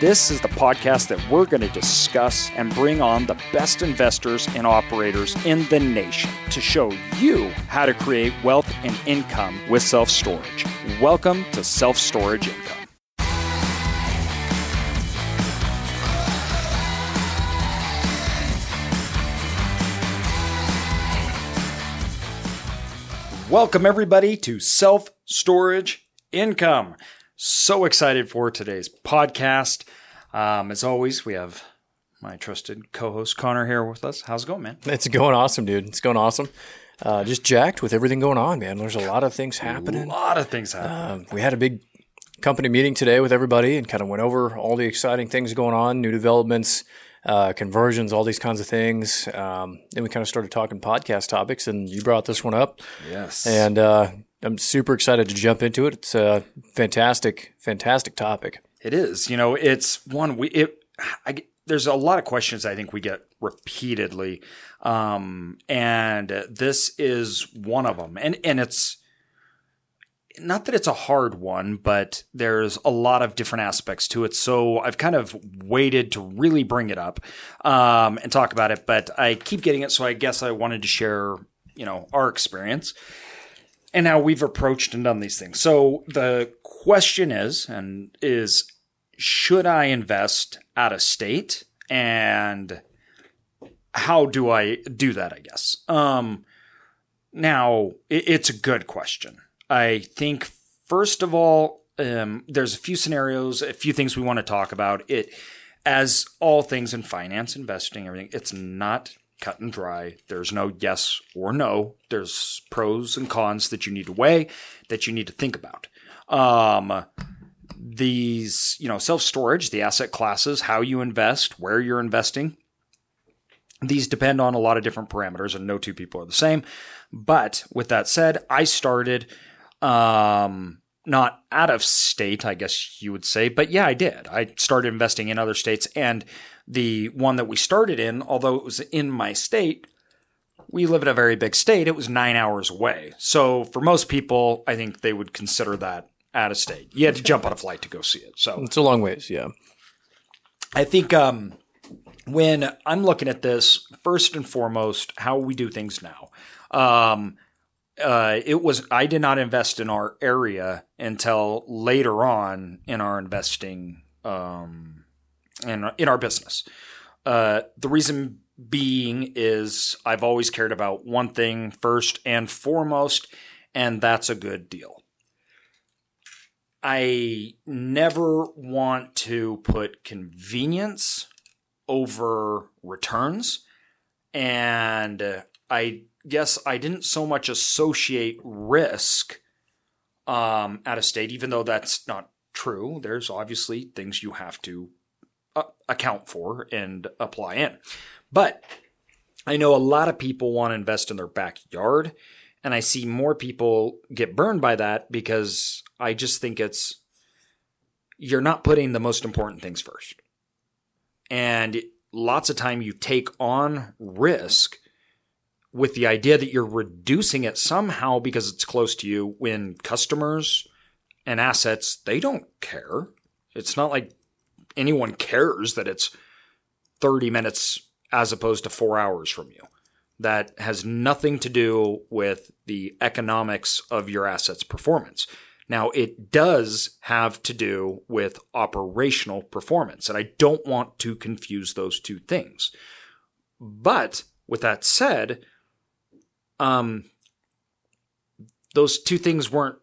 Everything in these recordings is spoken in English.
This is the podcast that we're going to discuss and bring on the best investors and operators in the nation to show you how to create wealth and income with self storage. Welcome to Self Storage Income. Welcome, everybody, to Self Storage Income. So excited for today's podcast. Um, as always, we have my trusted co host Connor here with us. How's it going, man? It's going awesome, dude. It's going awesome. Uh, just jacked with everything going on, man. There's a lot of things happening. A lot of things happening. Um, we had a big company meeting today with everybody and kind of went over all the exciting things going on, new developments, uh, conversions, all these kinds of things. Um, then we kind of started talking podcast topics, and you brought this one up. yes. And uh, I'm super excited to jump into it. It's a fantastic, fantastic topic. It is. You know, it's one we it. I, there's a lot of questions I think we get repeatedly, um, and this is one of them. And and it's not that it's a hard one, but there's a lot of different aspects to it. So I've kind of waited to really bring it up um, and talk about it. But I keep getting it, so I guess I wanted to share, you know, our experience and how we've approached and done these things. So the question is, and is, should I invest out of state, and how do I do that? I guess. Um, now it, it's a good question. I think first of all, um, there's a few scenarios, a few things we want to talk about. It, as all things in finance, investing, everything, it's not cut and dry. There's no yes or no. There's pros and cons that you need to weigh, that you need to think about. Um, these, you know, self storage, the asset classes, how you invest, where you're investing. These depend on a lot of different parameters, and no two people are the same. But with that said, I started um, not out of state, I guess you would say, but yeah, I did. I started investing in other states, and the one that we started in, although it was in my state, we live in a very big state. It was nine hours away. So for most people, I think they would consider that out of state. You had to jump on a flight to go see it. So It's a long ways, yeah. I think um, when I'm looking at this, first and foremost, how we do things now. Um, uh, it was I did not invest in our area until later on in our investing um, in in our business. Uh, the reason being is I've always cared about one thing first and foremost, and that's a good deal. I never want to put convenience over returns. And uh, I guess I didn't so much associate risk um, out of state, even though that's not true. There's obviously things you have to uh, account for and apply in. But I know a lot of people want to invest in their backyard, and I see more people get burned by that because I just think it's you're not putting the most important things first. And lots of time you take on risk with the idea that you're reducing it somehow because it's close to you when customers and assets they don't care. It's not like anyone cares that it's 30 minutes as opposed to 4 hours from you. That has nothing to do with the economics of your assets performance. Now, it does have to do with operational performance, and I don't want to confuse those two things. But with that said, um, those two things weren't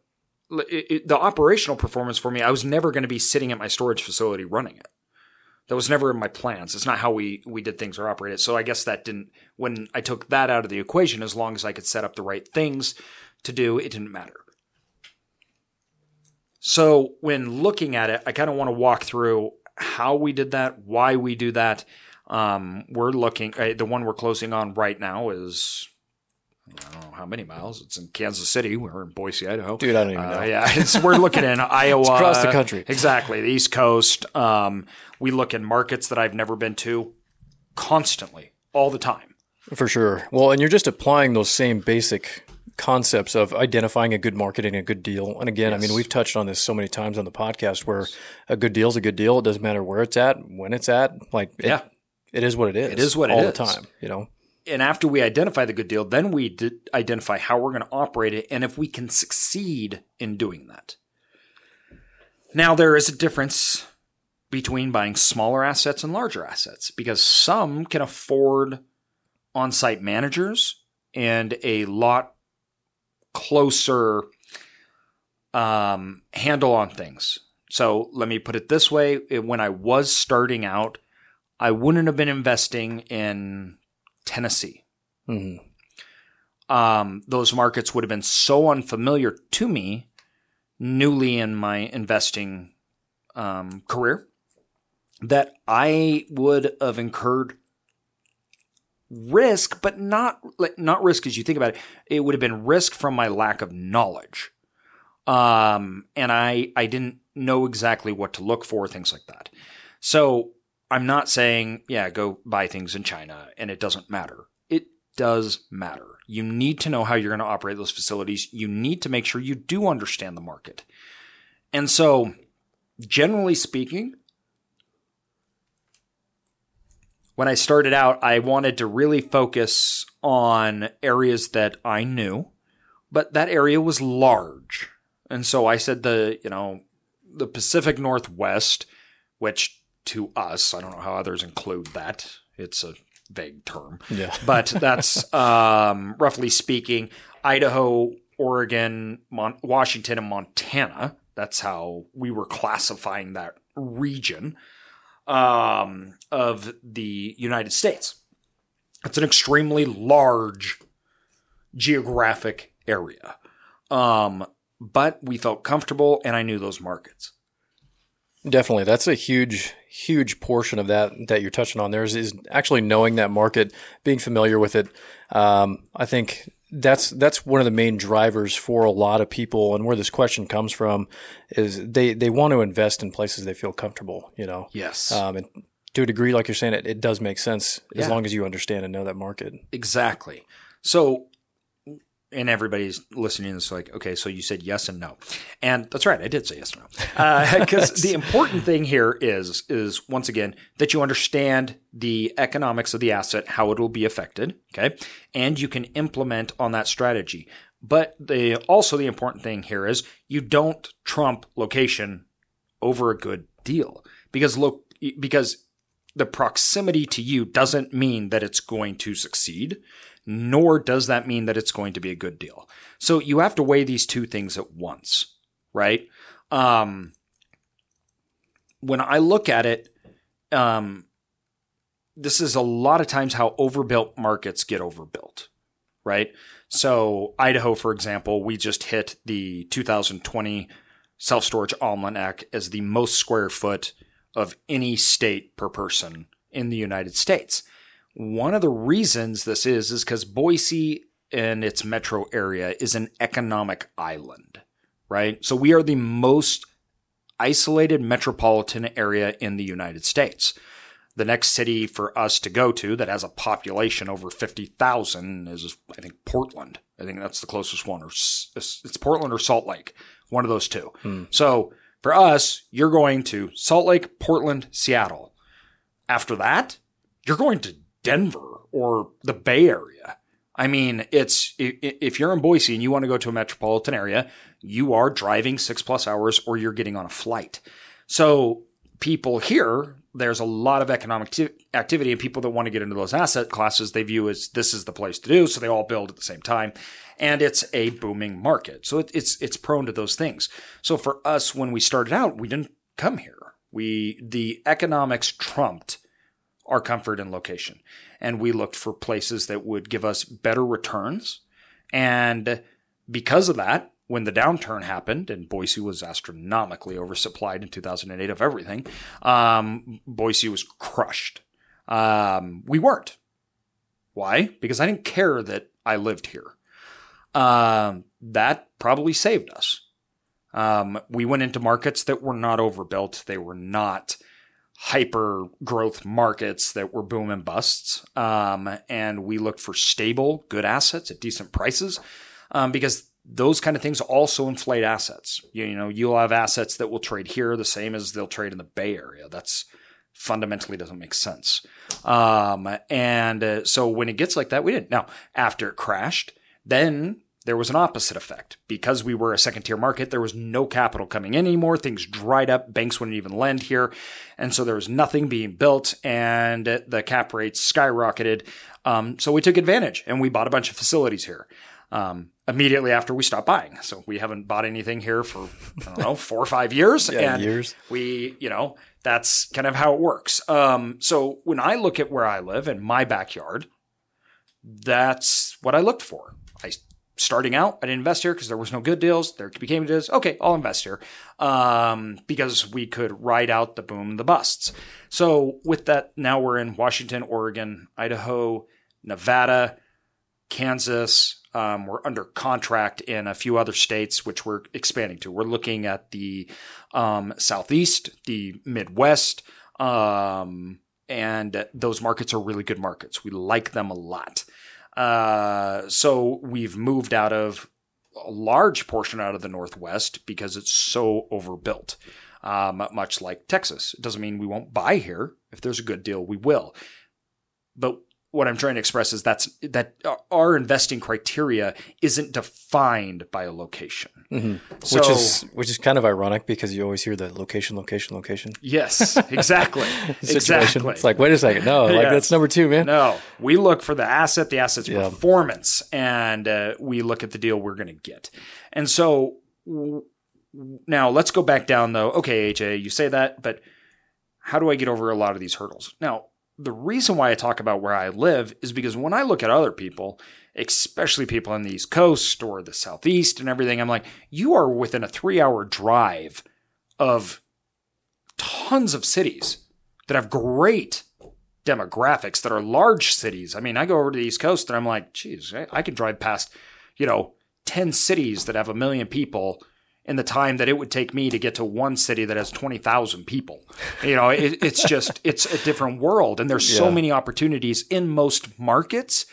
it, it, the operational performance for me. I was never going to be sitting at my storage facility running it. That was never in my plans. It's not how we we did things or operated. So I guess that didn't. When I took that out of the equation, as long as I could set up the right things to do, it didn't matter. So when looking at it, I kind of want to walk through how we did that, why we do that, Um, we're looking. Uh, the one we're closing on right now is I don't know how many miles. It's in Kansas City. We're in Boise, Idaho. Dude, I don't even Uh, know. yeah, it's, we're looking in Iowa, across the country. Exactly, the East Coast. Um, we look in markets that I've never been to constantly, all the time. For sure. Well, and you're just applying those same basic concepts of identifying a good market and a good deal. And again, I mean, we've touched on this so many times on the podcast where a good deal is a good deal. It doesn't matter where it's at, when it's at. Like, it, Yeah. it is what it is. It is what it all is. the time. You know, and after we identify the good deal, then we d- identify how we're going to operate it and if we can succeed in doing that. Now, there is a difference between buying smaller assets and larger assets because some can afford on site managers and a lot closer um, handle on things. So let me put it this way when I was starting out, I wouldn't have been investing in Tennessee. Mhm. Um, those markets would have been so unfamiliar to me, newly in my investing um, career, that I would have incurred risk, but not like not risk as you think about it. It would have been risk from my lack of knowledge, um, and I I didn't know exactly what to look for, things like that. So I'm not saying, yeah, go buy things in China and it doesn't matter. It does matter. You need to know how you're going to operate those facilities. You need to make sure you do understand the market. And so, generally speaking, when I started out, I wanted to really focus on areas that I knew, but that area was large. And so I said the, you know, the Pacific Northwest, which to us, I don't know how others include that. It's a vague term. Yeah. But that's um, roughly speaking Idaho, Oregon, Mon- Washington, and Montana. That's how we were classifying that region um, of the United States. It's an extremely large geographic area. Um, but we felt comfortable, and I knew those markets. Definitely. That's a huge, huge portion of that that you're touching on there is, is actually knowing that market, being familiar with it. Um, I think that's that's one of the main drivers for a lot of people and where this question comes from is they, they want to invest in places they feel comfortable, you know. Yes. Um, and to a degree, like you're saying, it, it does make sense as long as you understand and know that market. Exactly. So, and everybody's listening this like, okay, so you said yes and no, and that's right, I did say yes and no, uh, because the important thing here is is once again that you understand the economics of the asset, how it will be affected, okay, and you can implement on that strategy. But the also the important thing here is you don't trump location over a good deal. Because look because the proximity to you doesn't mean that it's going to succeed, nor does that mean that it's going to be a good deal. So you have to weigh these two things at once, right? Um, when I look at it, um, this is a lot of times how overbuilt markets get overbuilt, right? So Idaho, for example, we just hit the 2020 self storage almanac as the most square foot of any state per person in the United States. One of the reasons this is is because Boise and its metro area is an economic island, right? So we are the most isolated metropolitan area in the United States. The next city for us to go to that has a population over 50,000 is, I think, Portland. I think that's the closest one, or it's Portland or Salt Lake, one of those two. Hmm. So for us, you're going to Salt Lake, Portland, Seattle. After that, you're going to Denver or the Bay Area. I mean, it's if you're in Boise and you want to go to a metropolitan area, you are driving six plus hours or you're getting on a flight. So people here, there's a lot of economic ti- activity and people that want to get into those asset classes, they view as this is the place to do. So they all build at the same time. And it's a booming market. So it, it's, it's prone to those things. So for us, when we started out, we didn't come here. We, the economics trumped our comfort and location. And we looked for places that would give us better returns. And because of that, when the downturn happened and Boise was astronomically oversupplied in 2008 of everything, um, Boise was crushed. Um, we weren't. Why? Because I didn't care that I lived here. Um, that probably saved us. Um, we went into markets that were not overbuilt. They were not hyper growth markets that were boom and busts. Um, and we looked for stable, good assets at decent prices um, because those kind of things also inflate assets. You, you, know, you'll have assets that will trade here the same as they'll trade in the Bay Area. That's fundamentally doesn't make sense. Um, and uh, so when it gets like that, we didn't. Now, after it crashed, then there was an opposite effect. Because we were a second tier market, there was no capital coming in anymore. Things dried up. Banks wouldn't even lend here. And so there was nothing being built and the cap rates skyrocketed. Um, so we took advantage and we bought a bunch of facilities here. Um, immediately after we stopped buying. So we haven't bought anything here for, I don't know, four or five years. yeah, and years. We, you know, that's kind of how it works. Um, so when I look at where I live in my backyard, that's what I looked for. I starting out, I didn't invest here because there was no good deals. There became deals. Okay, I'll invest here um, because we could ride out the boom, and the busts. So with that, now we're in Washington, Oregon, Idaho, Nevada, Kansas. Um, we're under contract in a few other states, which we're expanding to. We're looking at the um, Southeast, the Midwest, um, and those markets are really good markets. We like them a lot. Uh, so we've moved out of a large portion out of the Northwest because it's so overbuilt. Um, much like Texas. It doesn't mean we won't buy here. If there's a good deal, we will. But what I'm trying to express is that's that our investing criteria isn't defined by a location, mm-hmm. so, which is which is kind of ironic because you always hear the location, location, location. Yes, exactly, exactly. It's like wait a second, no, like that's number two, man. No, we look for the asset, the asset's yeah. performance, and uh, we look at the deal we're going to get. And so w- now let's go back down though. Okay, AJ, you say that, but how do I get over a lot of these hurdles? Now the reason why I talk about where I live is because when I look at other people, especially people on the East Coast or the Southeast and everything, I'm like, you are within a three hour drive of tons of cities that have great demographics that are large cities. I mean, I go over to the East Coast and I'm like, geez, I, I could drive past, you know, 10 cities that have a million people in the time that it would take me to get to one city that has 20,000 people. You know, it, it's just, it's a different world. And there's yeah. so many opportunities in most markets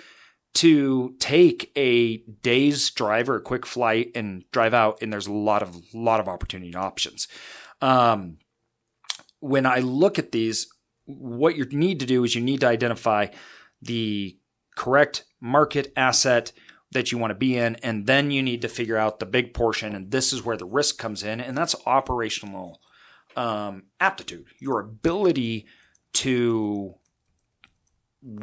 to take a day's drive or a quick flight and drive out. And there's a lot of, lot of opportunity options. Um, when I look at these, what you need to do is you need to identify the correct market asset that you want to be in. And then you need to figure out the big portion. And this is where the risk comes in. And that's operational um, aptitude, your ability to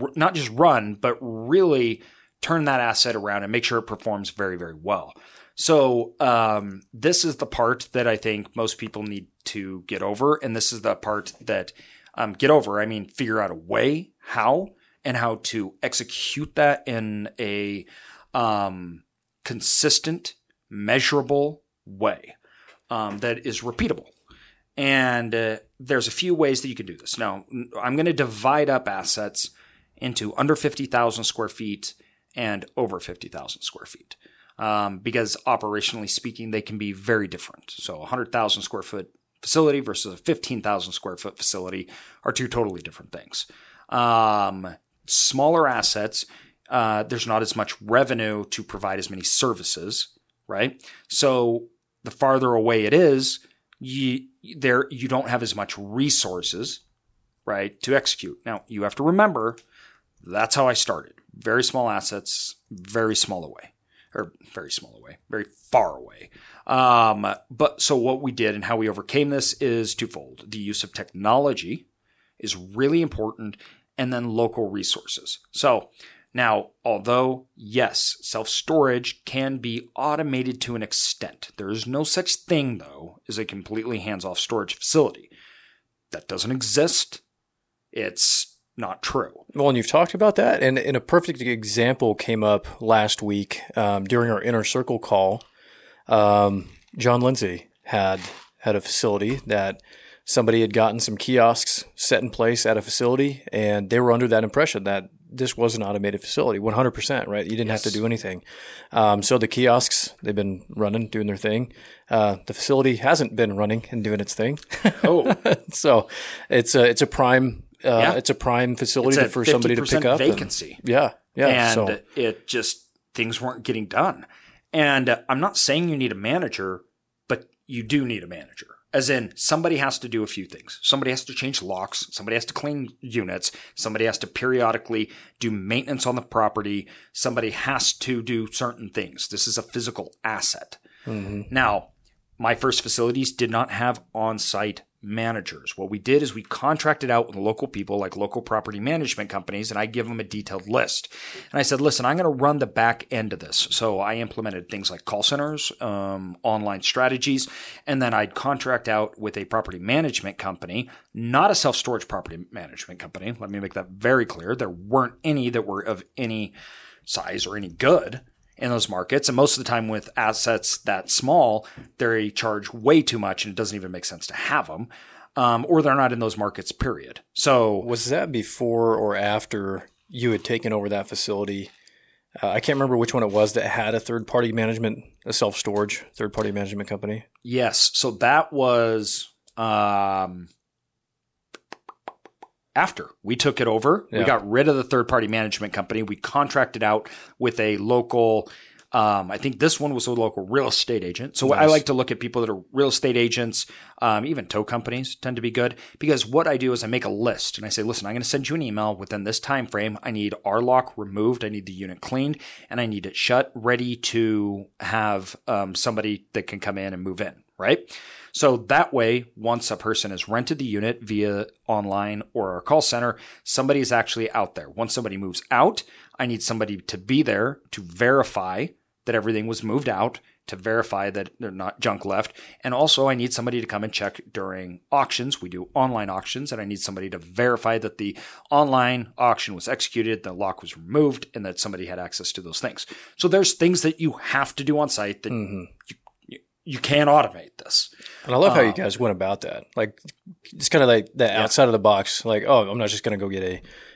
r- not just run, but really turn that asset around and make sure it performs very, very well. So, um, this is the part that I think most people need to get over. And this is the part that um, get over. I mean, figure out a way how and how to execute that in a um, consistent, measurable way um, that is repeatable. And uh, there's a few ways that you can do this. Now, I'm going to divide up assets into under 50,000 square feet and over 50,000 square feet. Um, because operationally speaking, they can be very different. So, a 100,000 square foot facility versus a 15,000 square foot facility are two totally different things. Um, smaller assets, uh, there's not as much revenue to provide as many services, right? So the farther away it is, you there you don't have as much resources, right, to execute. Now you have to remember that's how I started. Very small assets, very small away, or very small away, very far away. Um, but so what we did and how we overcame this is twofold. The use of technology is really important, and then local resources. So now, although, yes, self storage can be automated to an extent, there is no such thing, though, as a completely hands off storage facility. That doesn't exist. It's not true. Well, and you've talked about that, and, and a perfect example came up last week um, during our inner circle call. Um, John Lindsay had had a facility that somebody had gotten some kiosks set in place at a facility, and they were under that impression that this was an automated facility, 100%, right? You didn't Yes. have to do anything. Um, so the kiosks, they've been running, doing their thing. Uh, the facility hasn't been running and doing its thing. Oh, so it's a, it's a prime, uh, Yeah. it's a prime facility a for somebody to pick 50% up. and- vacancy. yeah. Yeah. and so it just things weren't getting done. And uh, I'm not saying you need a manager, but you do need a manager. As in, somebody has to do a few things. Somebody has to change locks. Somebody has to clean units. Somebody has to periodically do maintenance on the property. Somebody has to do certain things. This is a physical asset. Mm-hmm. Now, my first facilities did not have on site managers. What we did is we contracted out with local people, like local property management companies, and I give them a detailed list. And I said, listen, I'm going to run the back end of this. So I implemented things like call centers, um, online strategies, and then I'd contract out with a property management company, not a self storage property management company. Let me make that very clear. There weren't any that were of any size or any good in those markets. And most of the time with assets that small, they charge way too much and it doesn't even make sense to have them. Um, or they're not in those markets, period. So was that before or after you had taken over that facility? Uh, I can't remember which one it was that had a third party management, a self storage third party management company. yes, so that was um, after we took it over. We got rid of the third party management company. We contracted out with a local. Um, I think this one was a local real estate agent. So I like to look at people that are real estate agents, um, even tow companies tend to be good because what I do is I make a list and I say, listen, I'm going to send you an email within this time frame. I need our lock removed. I need the unit cleaned and I need it shut, ready to have um, somebody that can come in and move in. Right. So that way, once a person has rented the unit via online or our call center, somebody is actually out there. Once somebody moves out, I need somebody to be there to verify that everything was moved out, to verify that they're not junk left. And also, I need somebody to come and check during auctions. We do online auctions, and I need somebody to verify that the online auction was executed, the lock was removed, and that somebody had access to those things. So there's things that you have to do on site that mm-hmm. you, you, you can't automate this. And I love how you Um, guys went about that. Like it's kind of like that outside of the box. Like, oh, I'm not just going to go get a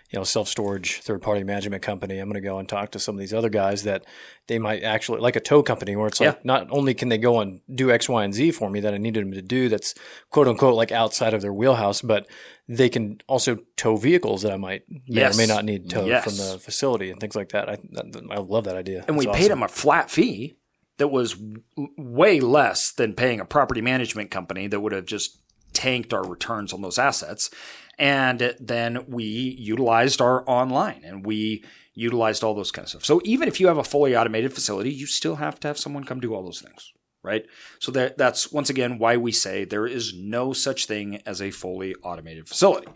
you know self storage third party management company. I'm going to go and talk to some of these other guys that they might actually like a tow company where it's like Yeah. not only can they go and do X, Y, and Z for me that I needed them to do that's quote unquote like outside of their wheelhouse, but they can also tow vehicles that I might may Yes. or may not need towed Yes. from the facility and things like that. I I love that idea. and we That's paid awesome. them a flat fee that was way less than paying a property management company that would have just tanked our returns on those assets. And then we utilized our online and we utilized all those kind of stuff. So even if you have a fully automated facility, you still have to have someone come do all those things. Right. So that, that's once again why we say there is no such thing as a fully automated facility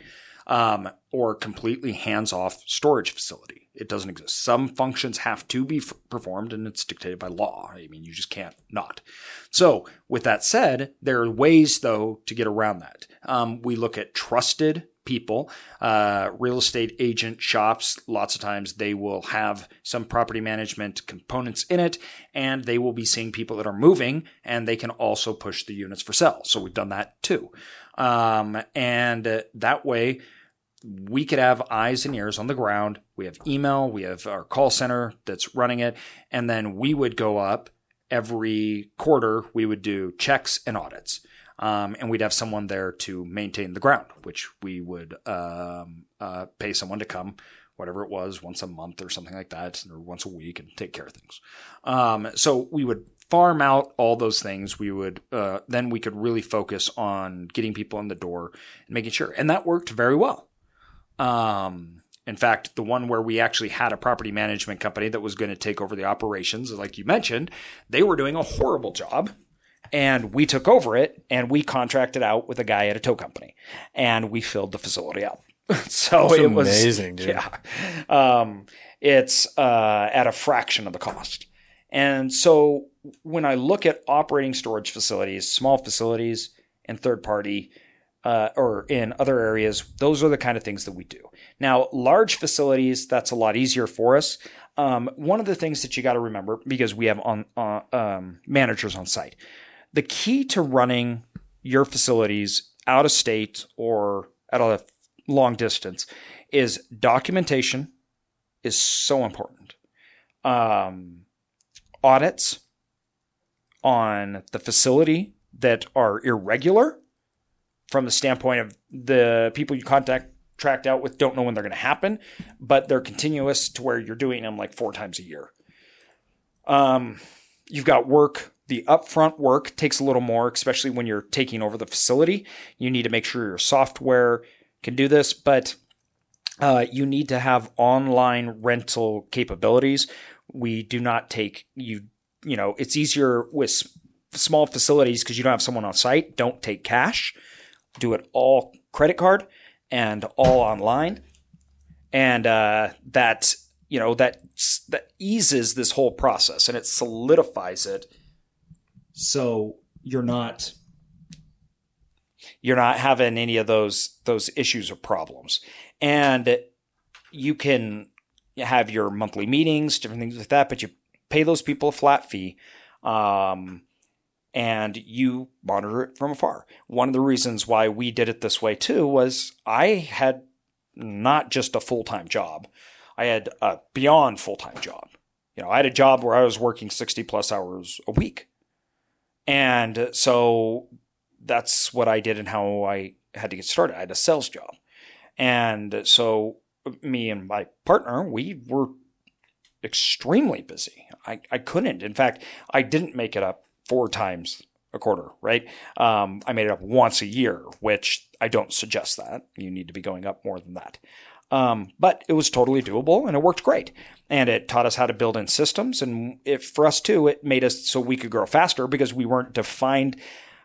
um, or completely hands off storage facility. It doesn't exist. Some functions have to be f- performed and it's dictated by law. I mean, you just can't not. So, with that said, there are ways though to get around that. Um, we look at trusted people, uh, real estate agent shops. Lots of times they will have some property management components in it and they will be seeing people that are moving and they can also push the units for sale. So, we've done that too. Um, and uh, that way, we could have eyes and ears on the ground. We have email, we have our call center that's running it, and then we would go up every quarter. We would do checks and audits, um, and we'd have someone there to maintain the ground, which we would um, uh, pay someone to come, whatever it was, once a month or something like that, or once a week, and take care of things. Um, so we would farm out all those things. We would uh, then we could really focus on getting people in the door and making sure, and that worked very well. Um, in fact, the one where we actually had a property management company that was going to take over the operations, like you mentioned, they were doing a horrible job. And we took over it and we contracted out with a guy at a tow company and we filled the facility up. so That's it was amazing, dude. Yeah. Um, it's uh, at a fraction of the cost. And so when I look at operating storage facilities, small facilities, and third party, uh, or in other areas, those are the kind of things that we do. Now, large facilities, that's a lot easier for us. Um, one of the things that you got to remember, because we have on uh, um, managers on site, the key to running your facilities out of state or at a long distance is documentation is so important. Um, audits on the facility that are irregular from the standpoint of the people you contact tracked out with don't know when they're going to happen, but they're continuous to where you're doing them like four times a year. Um, you've got work. The upfront work takes a little more, especially when you're taking over the facility. You need to make sure your software can do this, but uh, you need to have online rental capabilities. We do not take you. You know, it's easier with small facilities because you don't have someone on site. Don't take cash. Do it all credit card and all online, and uh, that you know that that eases this whole process and it solidifies it. So you're not you're not having any of those those issues or problems, and you can have your monthly meetings, different things like that, but you pay those people a flat fee. Um, and you monitor it from afar. One of the reasons why we did it this way too was I had not just a full time job, I had a beyond full time job. You know, I had a job where I was working 60 plus hours a week. And so that's what I did and how I had to get started. I had a sales job. And so me and my partner, we were extremely busy. I, I couldn't. In fact, I didn't make it up four times a quarter, right? Um, I made it up once a year, which I don't suggest that. You need to be going up more than that. Um, but it was totally doable and it worked great. And it taught us how to build in systems. And if for us too, it made us so we could grow faster because we weren't defined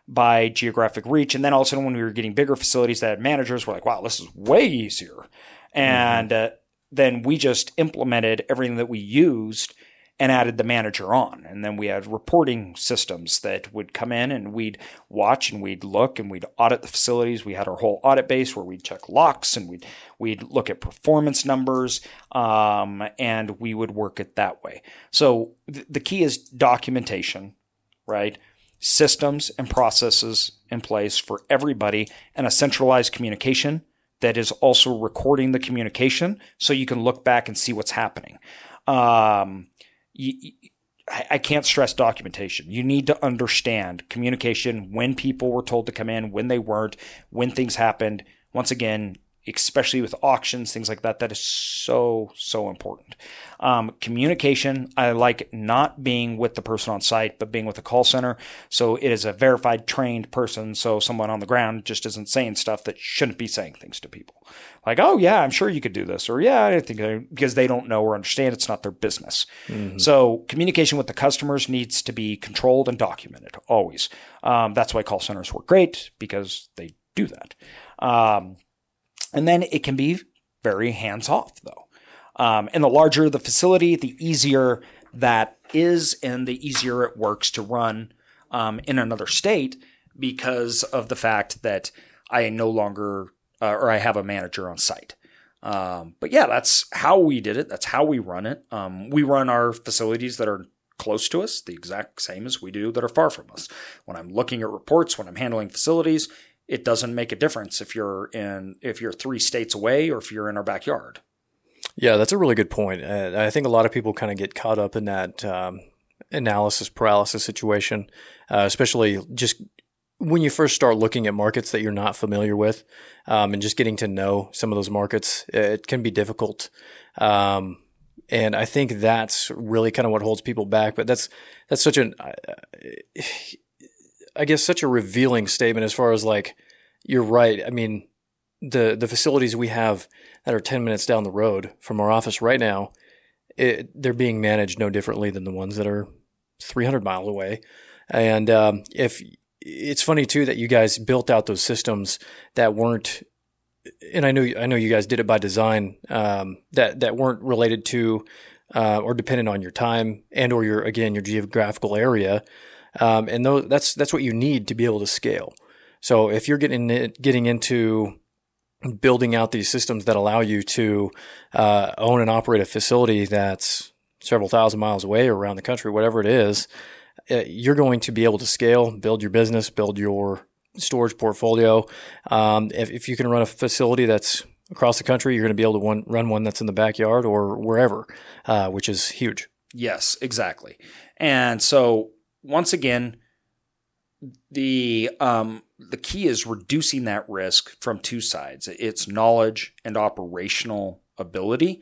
by geographic reach. And then all of a sudden, when we were getting bigger facilities that had managers, we're like, wow, this is way easier. And mm-hmm. uh, then we just implemented everything that we used and added the manager on. And then we had reporting systems that would come in and we'd watch and we'd look and we'd audit the facilities. We had our whole audit base where we'd check locks and we'd we'd look at performance numbers um, and we would work it that way. So th- the key is documentation, right? Systems and processes in place for everybody and a centralized communication that is also recording the communication so you can look back and see what's happening. Um, you, I can't stress documentation. You need to understand communication when people were told to come in, when they weren't, when things happened. Once again, especially with auctions, things like that. That is so, so important. Um, communication, I like not being with the person on site, but being with the call center. So it is a verified, trained person. So someone on the ground just isn't saying stuff that shouldn't be saying things to people. Like, oh, yeah, I'm sure you could do this. Or, yeah, I think because they don't know or understand it's not their business. Mm-hmm. So communication with the customers needs to be controlled and documented always. Um, that's why call centers work great because they do that. Um, and then it can be very hands off, though. Um, and the larger the facility, the easier that is, and the easier it works to run um, in another state because of the fact that I no longer, uh, or I have a manager on site. Um, but yeah, that's how we did it. That's how we run it. Um, we run our facilities that are close to us, the exact same as we do that are far from us. When I'm looking at reports, when I'm handling facilities, it doesn't make a difference if you're in if you're three states away or if you're in our backyard. Yeah, that's a really good point. Uh, I think a lot of people kind of get caught up in that um, analysis paralysis situation, uh, especially just when you first start looking at markets that you're not familiar with, um, and just getting to know some of those markets. It can be difficult. Um, and I think that's really kind of what holds people back. But that's that's such an I guess such a revealing statement as far as like you're right. I mean, the the facilities we have that are 10 minutes down the road from our office right now, it, they're being managed no differently than the ones that are 300 miles away. And um, if it's funny too that you guys built out those systems that weren't, and I know I know you guys did it by design um, that that weren't related to uh, or dependent on your time and or your again your geographical area. Um, and that's that's what you need to be able to scale. So if you're getting getting into building out these systems that allow you to uh, own and operate a facility that's several thousand miles away or around the country, whatever it is, uh, you're going to be able to scale, build your business, build your storage portfolio. Um, if, if you can run a facility that's across the country, you're going to be able to one, run one that's in the backyard or wherever, uh, which is huge. Yes, exactly. And so once again, the um, the key is reducing that risk from two sides. It's knowledge and operational ability,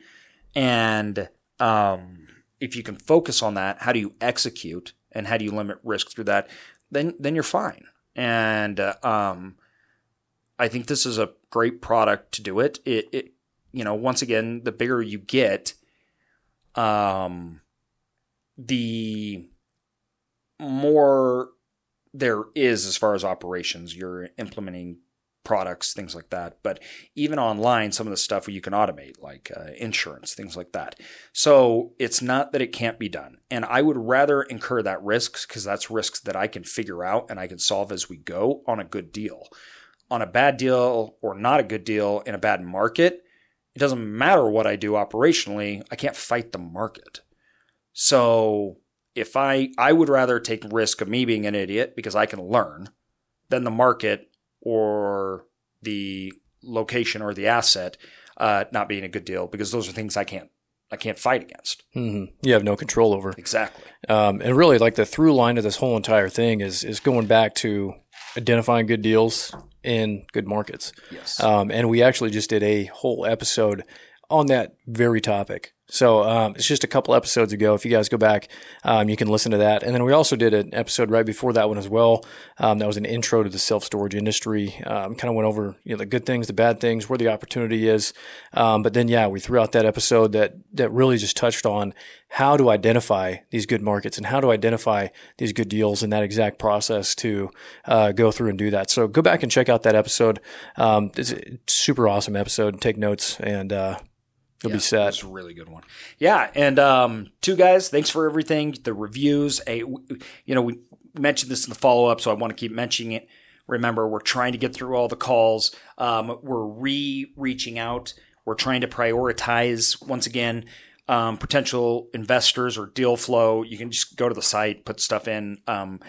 and um, if you can focus on that, how do you execute and how do you limit risk through that? Then then you're fine. And uh, um, I think this is a great product to do it. It, it you know, once again, the bigger you get, um, the more there is as far as operations. You're implementing products, things like that. But even online, some of the stuff you can automate, like uh, insurance, things like that. So it's not that it can't be done. And I would rather incur that risk because that's risks that I can figure out and I can solve as we go on a good deal. On a bad deal or not a good deal in a bad market, it doesn't matter what I do operationally, I can't fight the market. So if I I would rather take risk of me being an idiot because I can learn than the market or the location or the asset uh, not being a good deal because those are things I can't I can't fight against. Mm-hmm. You have no control over exactly. Um, and really, like the through line of this whole entire thing is is going back to identifying good deals in good markets. Yes. Um, and we actually just did a whole episode on that very topic. So um, it's just a couple episodes ago. If you guys go back, um, you can listen to that. And then we also did an episode right before that one as well. Um, that was an intro to the self storage industry. Um, kind of went over you know the good things, the bad things, where the opportunity is. Um, but then yeah, we threw out that episode that that really just touched on how to identify these good markets and how to identify these good deals and that exact process to uh, go through and do that. So go back and check out that episode. Um, it's a super awesome episode. Take notes and. Uh, You'll yeah, be set. That's a really good one. Yeah, and um, two guys, thanks for everything. The reviews, a you know, we mentioned this in the follow up, so I want to keep mentioning it. Remember, we're trying to get through all the calls. Um, we're re reaching out. We're trying to prioritize once again um, potential investors or deal flow. You can just go to the site, put stuff in. Um,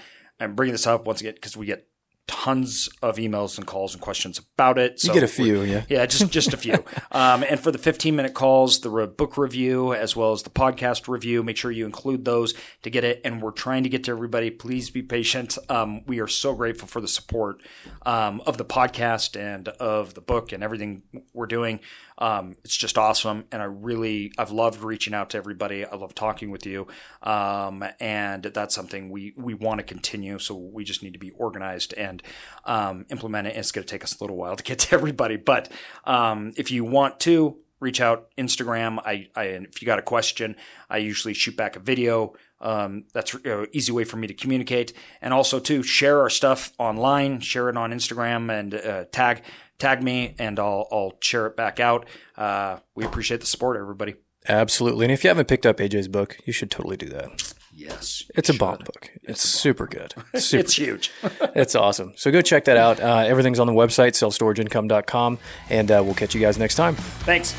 I'm bringing this up once again because we get tons of emails and calls and questions about it. So you get a few, yeah, yeah, just just a few. um, and for the 15 minute calls, the book review as well as the podcast review, make sure you include those to get it. And we're trying to get to everybody. Please be patient. Um, we are so grateful for the support um, of the podcast and of the book and everything we're doing. Um, it's just awesome, and I really I've loved reaching out to everybody. I love talking with you, um, and that's something we we want to continue. So we just need to be organized and um, implement it. It's going to take us a little while to get to everybody, but um, if you want to reach out Instagram, I, I if you got a question, I usually shoot back a video. Um, that's an easy way for me to communicate, and also to share our stuff online, share it on Instagram, and uh, tag tag me and I'll I'll share it back out. Uh, we appreciate the support, everybody. Absolutely. And if you haven't picked up AJ's book, you should totally do that. Yes. It's a bomb book. It's, it's super good. Super it's huge. it's awesome. So go check that out. Uh, everything's on the website, selfstorageincome.com, and uh, we'll catch you guys next time. Thanks.